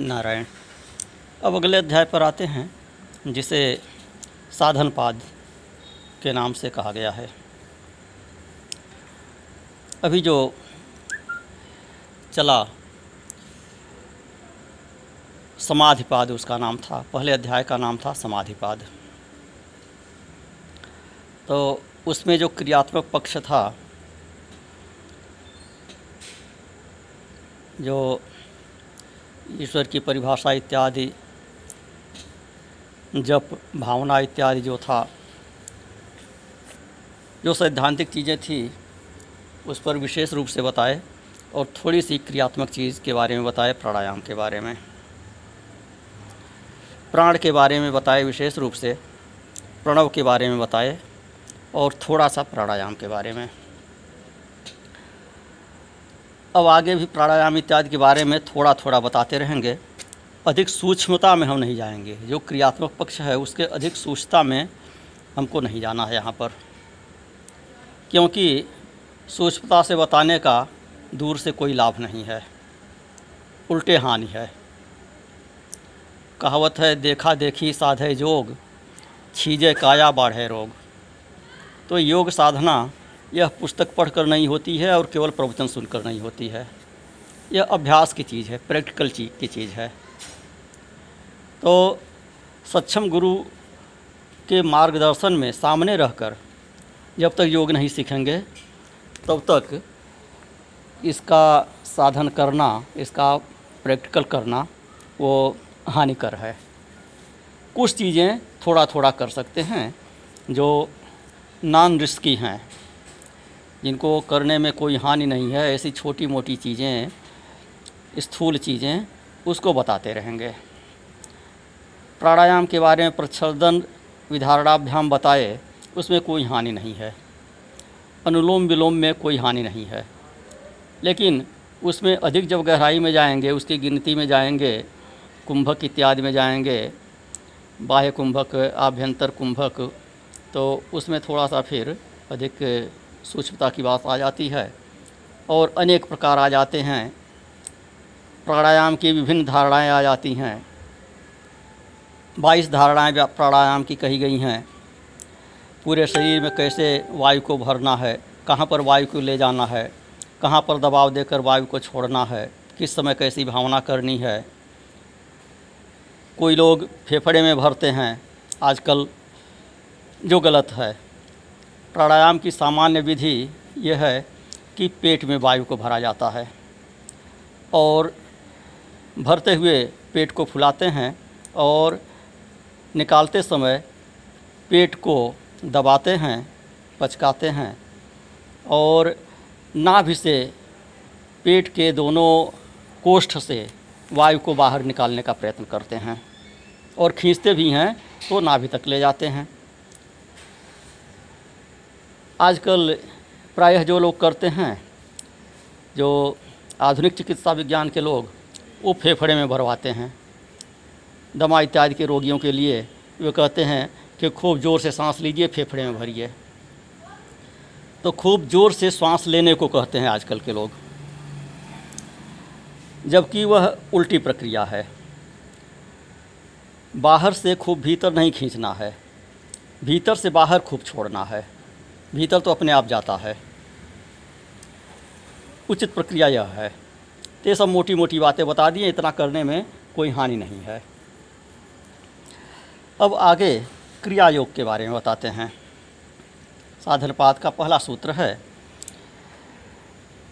नारायण। अब अगले अध्याय पर आते हैं, जिसे साधन पाद के नाम से कहा गया है। अभी जो चला समाधिपाद, उसका नाम था, पहले अध्याय का नाम था समाधिपाद। तो उसमें जो क्रियात्मक पक्ष था, जो ईश्वर की परिभाषा इत्यादि, जप, भावना इत्यादि जो था, जो सैद्धांतिक चीज़ें थी, उस पर विशेष रूप से बताए और थोड़ी सी क्रियात्मक चीज़ के बारे में बताए, प्राणायाम के बारे में। प्राण के बारे में बताए विशेष रूप से, प्रणव के बारे में बताए और थोड़ा सा प्राणायाम के बारे में। अब आगे भी प्राणायाम इत्यादि के बारे में थोड़ा थोड़ा बताते रहेंगे। अधिक सूक्ष्मता में हम नहीं जाएँगे। जो क्रियात्मक पक्ष है, उसके अधिक सूक्ष्मता में हमको नहीं जाना है यहाँ पर। क्योंकि सूक्ष्मता से बताने का दूर से कोई लाभ नहीं है। उल्टे हानि है। कहावत है, देखा देखी साधे योग छीजे काया बाढ़े रोग। तो योग साधना यह पुस्तक पढ़कर नहीं होती है और केवल प्रवचन सुनकर नहीं होती है। यह अभ्यास की चीज़ है प्रैक्टिकल चीज़ की चीज़ है। तो सक्षम गुरु के मार्गदर्शन में सामने रहकर जब तक योग नहीं सीखेंगे, तब तक इसका साधन करना, इसका प्रैक्टिकल करना वो हानिकर है। कुछ चीज़ें थोड़ा थोड़ा कर सकते हैं जो नॉन रिस्की हैं। जिनको करने में कोई हानि नहीं है, ऐसी छोटी मोटी चीज़ें, स्थूल चीज़ें, उसको बताते रहेंगे। प्राणायाम के बारे में प्रच्छदन विधारणाभ्याम बताए, उसमें कोई हानि नहीं है। अनुलोम विलोम में कोई हानि नहीं है। लेकिन उसमें अधिक जब गहराई में जाएँगे, उसकी गिनती में जाएँगे, कुंभक इत्यादि में जाएँगे, बाह्य कुंभक, आभ्यंतर कुंभक तो उसमें थोड़ा सा फिर अधिक सूक्ष्मता की बात आ जाती है और अनेक प्रकार आ जाते हैं। प्राणायाम की विभिन्न धारणाएँ आ जाती हैं। बाईस धारणाएँ प्राणायाम की कही गई हैं। पूरे शरीर में कैसे वायु को भरना है, कहाँ पर वायु को ले जाना है, कहाँ पर दबाव देकर वायु को छोड़ना है, किस समय कैसी भावना करनी है। कोई लोग फेफड़े में भरते हैं, आजकल जो गलत है। प्राणायाम की सामान्य विधि यह है कि पेट में वायु को भरा जाता है और भरते हुए पेट को फुलाते हैं और निकालते समय पेट को दबाते हैं, पचकाते हैं और नाभि से पेट के दोनों कोष्ठ से वायु को बाहर निकालने का प्रयत्न करते हैं और खींचते भी हैं तो नाभि तक ले जाते हैं। आजकल प्रायः जो लोग करते हैं, जो आधुनिक चिकित्सा विज्ञान के लोग, वो फेफड़े में भरवाते हैं। दमा इत्यादि के रोगियों के लिए वे कहते हैं कि खूब ज़ोर से सांस लीजिए, फेफड़े में भरिए। तो खूब ज़ोर से सांस लेने को कहते हैं आजकल के लोग। जबकि वह उल्टी प्रक्रिया है। बाहर से खूब भीतर नहीं खींचना है। भीतर से बाहर खूब छोड़ना है। भीतर तो अपने आप जाता है। उचित प्रक्रिया यह है। तो ये सब मोटी मोटी बातें बता दिए इतना करने में कोई हानि नहीं है। अब आगे क्रिया योग के बारे में बताते हैं। साधनपाद का पहला सूत्र है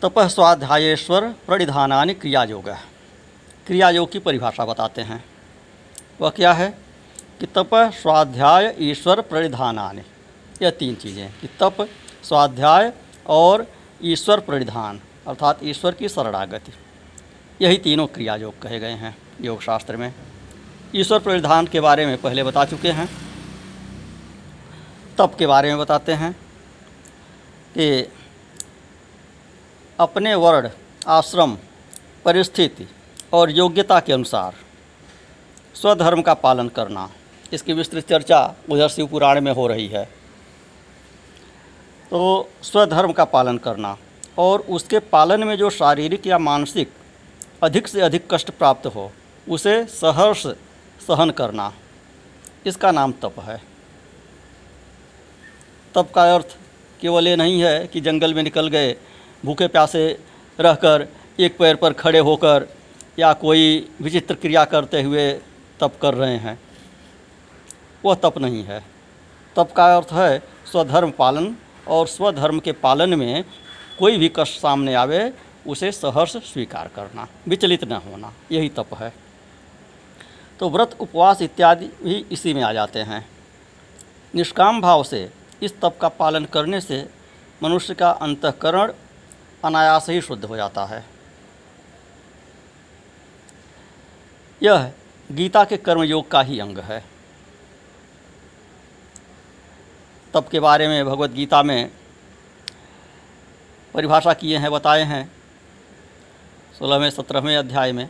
तपह स्वाध्यायेश्वर प्रणिधानानि क्रिया योग क्रिया योग की परिभाषा बताते हैं। वह क्या है? कि तप स्वाध्याय ईश्वर प्रणिधानानि। यह तीन चीज़ें कि तप, स्वाध्याय और ईश्वर परिधान अर्थात ईश्वर की शरणागति। यही तीनों क्रिया योग कहे गए हैं योग शास्त्र में। ईश्वर परिधान के बारे में पहले बता चुके हैं। तप के बारे में बताते हैं कि अपने वर्ण, आश्रम, परिस्थिति और योग्यता के अनुसार स्वधर्म का पालन करना। इसकी विस्तृत चर्चा उधर शिव पुराण में हो रही है। तो स्वधर्म का पालन करना और उसके पालन में जो शारीरिक या मानसिक अधिक से अधिक कष्ट प्राप्त हो, उसे सहर्ष सहन करना। इसका नाम तप है। तप का अर्थ केवल ये नहीं है कि जंगल में निकल गए, भूखे प्यासे रहकर एक पैर पर खड़े होकर या कोई विचित्र क्रिया करते हुए तप कर रहे हैं। वह तप नहीं है। तप का अर्थ है स्वधर्म पालन और स्वधर्म के पालन में कोई भी कष्ट सामने आवे, उसे सहर्ष स्वीकार करना, विचलित न होना, यही तप है। तो व्रत, उपवास इत्यादि भी इसी में आ जाते हैं। निष्काम भाव से इस तप का पालन करने से मनुष्य का अंतकरण अनायास ही शुद्ध हो जाता है। यह गीता के कर्मयोग का ही अंग है। तप के बारे में भगवत गीता में परिभाषा किए हैं, बताए हैं, सोलहवें, सत्रहवें अध्याय में।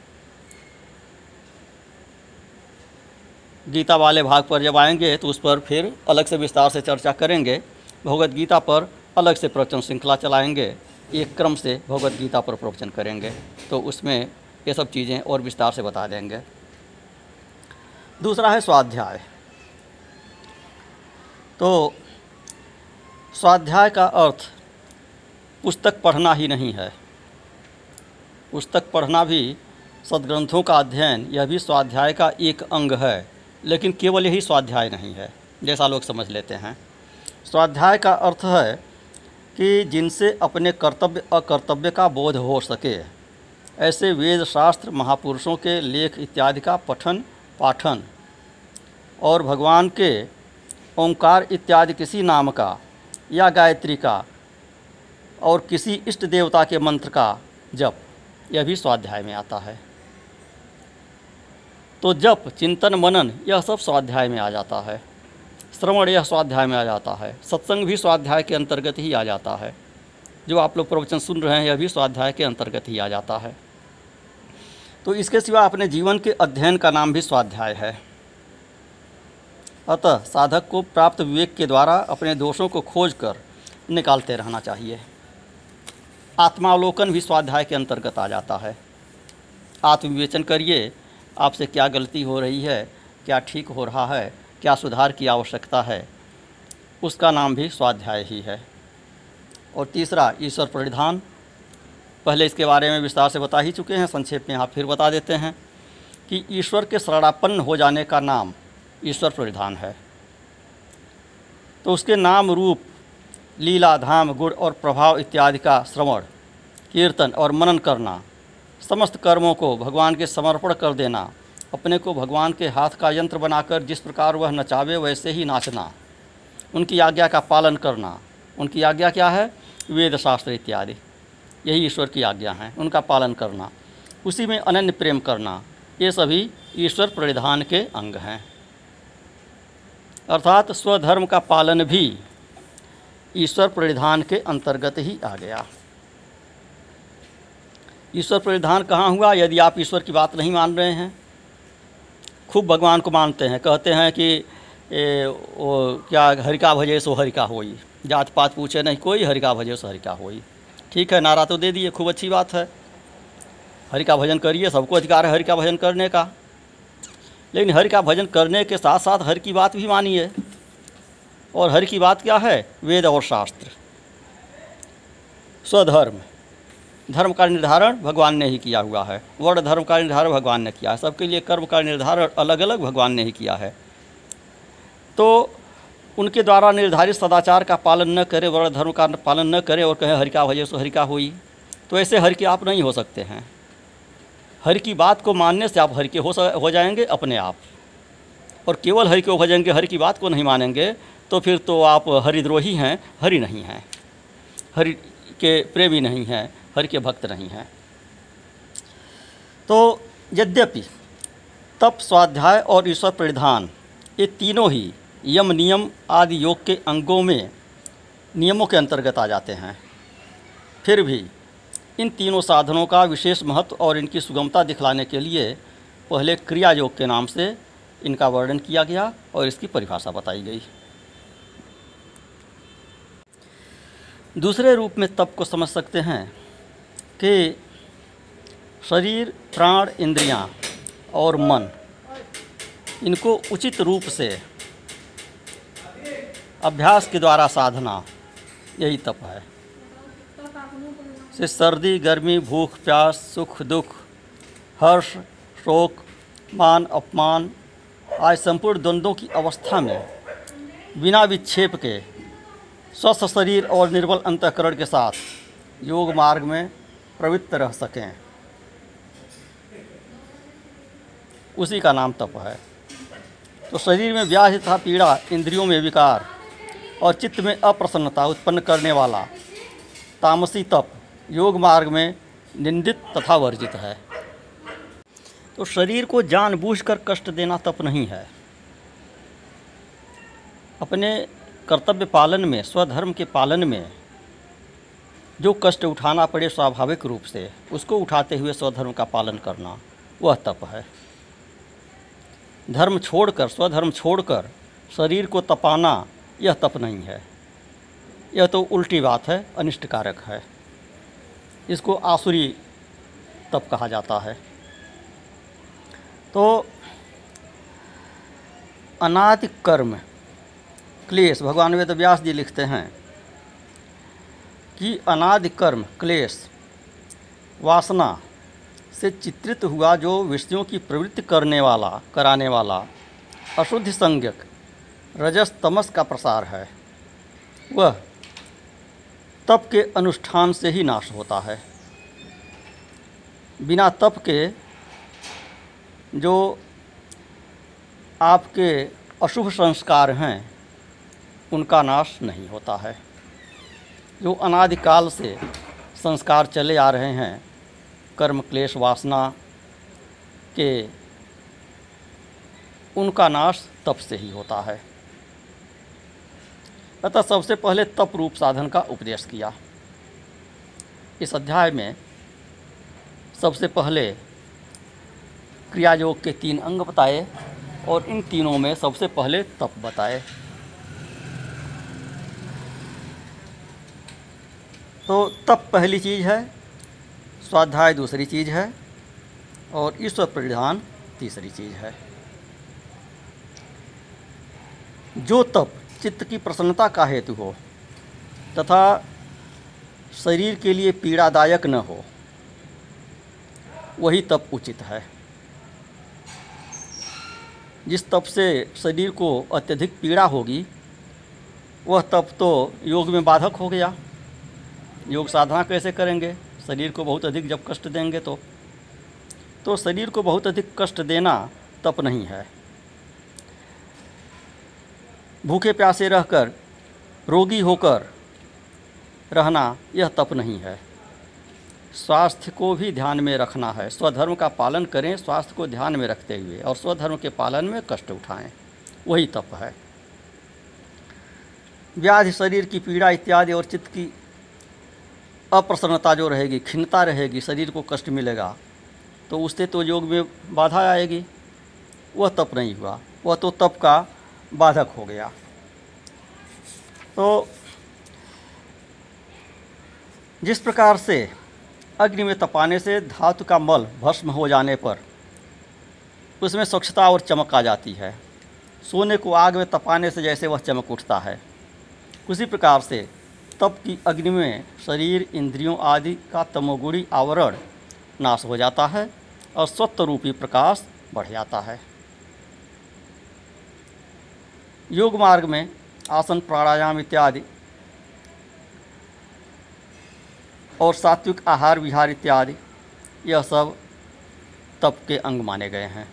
गीता वाले भाग पर जब आएँगे तो उस पर फिर अलग से विस्तार से चर्चा करेंगे। भगवत गीता पर अलग से प्रवचन श्रृंखला चलाएँगे, एक क्रम से भगवत गीता पर प्रवचन करेंगे तो उसमें ये सब चीज़ें और विस्तार से बता देंगे। दूसरा है स्वाध्याय। तो स्वाध्याय का अर्थ, पुस्तक पढ़ना ही नहीं है। पुस्तक पढ़ना भी सदग्रंथों का अध्ययन, यह भी स्वाध्याय का एक अंग है, लेकिन केवल यही स्वाध्याय नहीं है, जैसा लोग समझ लेते हैं। स्वाध्याय का अर्थ है कि जिनसे अपने कर्तव्य, अकर्तव्य का बोध हो सके। ऐसे वेद शास्त्र महापुरुषों के लेख इत्यादि का पठन, पाठन और भगवान के ओंकार इत्यादि किसी नाम का या गायत्री का और किसी इष्ट देवता के मंत्र का जप, यह भी स्वाध्याय में आता है। तो जप, चिंतन, मनन, यह सब स्वाध्याय में आ जाता है। श्रवण, यह स्वाध्याय में आ जाता है। सत्संग भी स्वाध्याय के अंतर्गत ही आ जाता है। जो आप लोग प्रवचन सुन रहे हैं, यह भी स्वाध्याय के अंतर्गत ही आ जाता है। तो इसके सिवा अपने जीवन के अध्ययन का नाम भी स्वाध्याय है। अतः साधक को प्राप्त विवेक के द्वारा अपने दोषों को खोज कर निकालते रहना चाहिए। आत्मावलोकन भी स्वाध्याय के अंतर्गत आ जाता है। आत्मविवेचन करिए, आपसे क्या गलती हो रही है, क्या ठीक हो रहा है, क्या सुधार की आवश्यकता है, उसका नाम भी स्वाध्याय ही है। और तीसरा, ईश्वर परिधान। पहले इसके बारे में विस्तार से बता ही चुके हैं, संक्षेप में यहाँ फिर बता देते हैं कि ईश्वर के शरणापन्न हो जाने का नाम ईश्वर परिधान है। तो उसके नाम रूप, लीला, धाम, गुण और प्रभाव इत्यादि का श्रवण, कीर्तन और मनन करना, समस्त कर्मों को भगवान के समर्पण कर देना, अपने को भगवान के हाथ का यंत्र बनाकर जिस प्रकार वह नचावे वैसे ही नाचना, उनकी आज्ञा का पालन करना, उनकी आज्ञा क्या है? वेद शास्त्र इत्यादि। यही ईश्वर की आज्ञा है, उनका पालन करना, उसी में अनन्य प्रेम करना, ये सभी ईश्वर परिधान के अंग हैं। अर्थात स्वधर्म का पालन भी ईश्वर परिधान के अंतर्गत ही आ गया। ईश्वर परिधान कहाँ हुआ? यदि आप ईश्वर की बात नहीं मान रहे हैं खूब भगवान को मानते हैं कहते हैं कि ए, वो क्या हरिका भजे सो हरिका होई? जात पात पूछे नहीं कोई हरिका भजे सो हरिका होई? ठीक है नारा तो दे दिए खूब अच्छी बात है। हरिका भजन करिए सबको अधिकार है हरिका भजन करने का। लेकिन हरि का भजन करने के साथ साथ हरि की बात भी मानिए। और हरि की बात क्या है? वेद और शास्त्र। स्वधर्म। धर्म का निर्धारण भगवान ने ही किया हुआ है। वर्ण धर्म का निर्धारण भगवान ने किया है। सबके लिए कर्म का निर्धारण अलग अलग भगवान ने ही किया है। तो उनके द्वारा निर्धारित सदाचार का पालन न करें, वर्ण धर्म का पालन न करें और कहें, हरि का भजे सो हरि का हुई। तो ऐसे हरि के आप नहीं हो सकते हैं। हरि की बात को मानने से आप हर के हो हो जाएँगे अपने आप। और केवल हरि हो जाएँगे, हरि की बात को नहीं मानेंगे तो फिर तो आप हरिद्रोही हैं, हरि नहीं हैं। हरि के प्रेमी नहीं हैं, हरि के भक्त नहीं हैं। तो यद्यपि तप, स्वाध्याय और ईश्वर परिधान, ये तीनों ही यम, नियम आदि योग के अंगों में नियमों के अंतर्गत आ जाते हैं। फिर भी इन तीनों साधनों का विशेष महत्व और इनकी सुगमता दिखलाने के लिए पहले क्रिया योग के नाम से इनका वर्णन किया गया और इसकी परिभाषा बताई गई। दूसरे रूप में तप को समझ सकते हैं कि शरीर, प्राण, इंद्रियाँ और मन इनको उचित रूप से अभ्यास के द्वारा साधना, यही तप है। से सर्दी, गर्मी, भूख, प्यास, सुख, दुख, हर्ष, शोक, मान, अपमान आज संपूर्ण द्वंद्वों की अवस्था में बिना विक्षेप के स्वस्थ शरीर और निर्बल अंतकरण के साथ योग मार्ग में प्रवृत्त रह सकें। उसी का नाम तप है। तो शरीर में व्याज तथा पीड़ा, इंद्रियों में विकार और चित्त में अप्रसन्नता उत्पन्न करने वाला तामसी तप योग मार्ग में निंदित तथा वर्जित है। तो शरीर को जानबूझकर कष्ट देना तप नहीं है। अपने कर्तव्य पालन में, स्वधर्म के पालन में जो कष्ट उठाना पड़े स्वाभाविक रूप से, उसको उठाते हुए स्वधर्म का पालन करना, वह तप है। धर्म छोड़कर, स्वधर्म छोड़कर शरीर को तपाना, यह तप नहीं है। यह तो उल्टी बात है, अनिष्टकारक है। इसको आसुरी तप कहा जाता है। तो अनादि कर्म, क्लेश, भगवान वेद व्यास जी लिखते हैं कि अनादि कर्म, क्लेश, वासना से चित्रित हुआ जो विषयों की प्रवृत्ति करने वाला, कराने वाला अशुद्ध संज्ञक रजस तमस का प्रसार है। वह तप के अनुष्ठान से ही नाश होता है। बिना तप के जो आपके अशुभ संस्कार हैं, उनका नाश नहीं होता है। जो अनादिकाल से संस्कार चले आ रहे हैं, कर्म, क्लेश, वासना के, उनका नाश तप से ही होता है। अतः सबसे पहले तप रूप साधन का उपदेश किया। इस अध्याय में सबसे पहले क्रिया योग के तीन अंग बताए और इन तीनों में सबसे पहले तप बताए। तो तप पहली चीज़ है, स्वाध्याय दूसरी चीज़ है और ईश्वर परिधान तीसरी चीज़ है। जो तप चित्त की प्रसन्नता का हेतु हो, तथा शरीर के लिए पीड़ादायक न हो, वही तप उचित है। जिस तप से शरीर को अत्यधिक पीड़ा होगी, वह तप तो योग में बाधक हो गया। योग साधना कैसे करेंगे? शरीर को बहुत अधिक जब कष्ट देंगे तो। तो शरीर को बहुत अधिक कष्ट देना तप नहीं है। भूखे प्यासे रहकर, रोगी होकर रहना यह तप नहीं है। स्वास्थ्य को भी ध्यान में रखना है। स्वधर्म का पालन करें, स्वास्थ्य को ध्यान में रखते हुए और स्वधर्म के पालन में कष्ट उठाएँ। वही तप है। व्याधि शरीर की पीड़ा इत्यादि और चित्त की अप्रसन्नता जो रहेगी, खिन्नता रहेगी, शरीर को कष्ट मिलेगा तो उससे तो योग में बाधा आएगी। वह तप नहीं हुआ। वह तो तप का बाधक हो गया। तो जिस प्रकार से अग्नि में तपाने से धातु का मल भस्म हो जाने पर उसमें स्वच्छता और चमक आ जाती है। सोने को आग में तपाने से जैसे वह चमक उठता है। उसी प्रकार से तप की अग्नि में शरीर, इंद्रियों आदि का तमोगुणी आवरण नाश हो जाता है और स्वत्व रूपी प्रकाश बढ़ जाता है। योग मार्ग में आसन, प्राणायाम इत्यादि, और सात्विक आहार, विहार इत्यादि, यह सब तप के अंग माने गए हैं।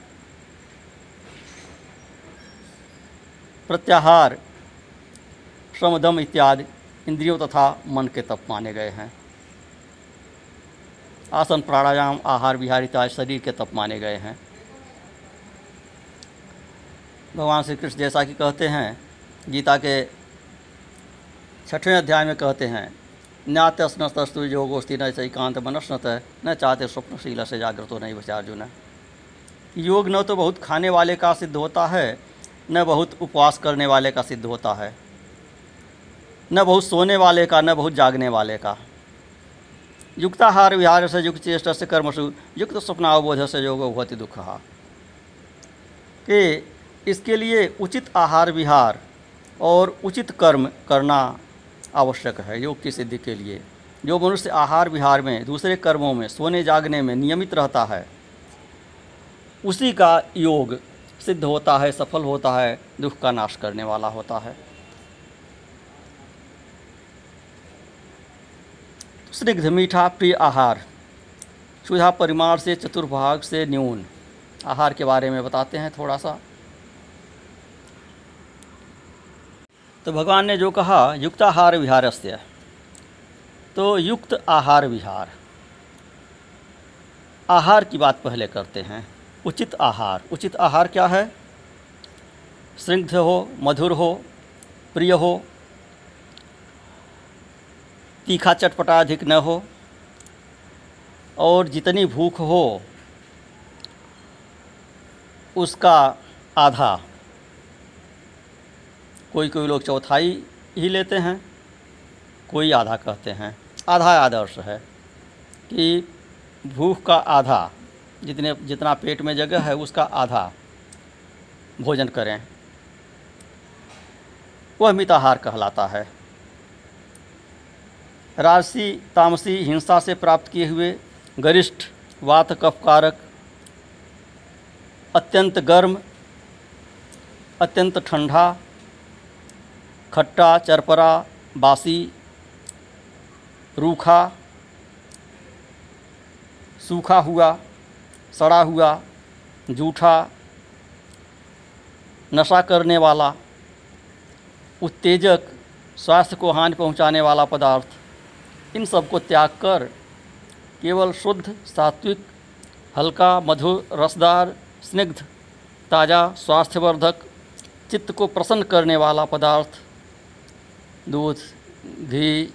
प्रत्याहार, श्रमदम इत्यादि इंद्रियों तथा मन के तप माने गए हैं। आसन, प्राणायाम, आहार, विहार इत्यादि शरीर के तप माने गए हैं। भगवान श्री कृष्ण जैसा कि कहते हैं, गीता के छठवें अध्याय में कहते हैं न्यात स्नस्तस्तु योगोस्ति न चैकांत मनस्नत, न चाहते स्वप्नशील से जागृत हो नहीं बचा अर्जुन योग न तो बहुत खाने वाले का सिद्ध होता है, न बहुत उपवास करने वाले का सिद्ध होता है, न बहुत सोने वाले का, न बहुत जागने वाले का। युक्ताहार विहार से युक्त चेष्ट से कर्मसु, युक्त स्वप्नावबोध से योग भवती दुख। कि इसके लिए उचित आहार विहार और उचित कर्म करना आवश्यक है योग की सिद्धि के लिए। जो मनुष्य आहार विहार में, दूसरे कर्मों में, सोने जागने में नियमित रहता है, उसी का योग सिद्ध होता है, सफल होता है, दुख का नाश करने वाला होता है। स्निग्ध मीठा प्रिय आहार सुधा परिमाण से, चतुर्भाग से न्यून। आहार के बारे में बताते हैं थोड़ा सा। तो भगवान ने जो कहा युक्त आहार विहारस्य तो युक्त आहार विहार। आहार की बात पहले करते हैं। उचित आहार। उचित आहार क्या है? स्निग्ध हो, मधुर हो, प्रिय हो, तीखा चटपटा अधिक न हो, और जितनी भूख हो, उसका आधा कोई कोई लोग चौथाई ही लेते हैं, कोई आधा कहते हैं। आधा आदर्श है कि भूख का आधा, जितने, जितना पेट में जगह है उसका आधा भोजन करें। वह मिताहार कहलाता है। राजसी, तामसी हिंसा से प्राप्त किए हुए गरिष्ठ, वात कफकारक, अत्यंत गर्म, अत्यंत ठंडा खट्टा, चरपरा, बासी, रूखा, सूखा हुआ, सड़ा हुआ, जूठा, नशा करने वाला, उत्तेजक, स्वास्थ्य को हानि पहुँचाने वाला पदार्थ। इन सबको त्याग कर केवल शुद्ध, सात्विक, हल्का, मधुर, रसदार, स्निग्ध, ताज़ा, स्वास्थ्यवर्धक, चित्त को प्रसन्न करने वाला पदार्थ। दूध घी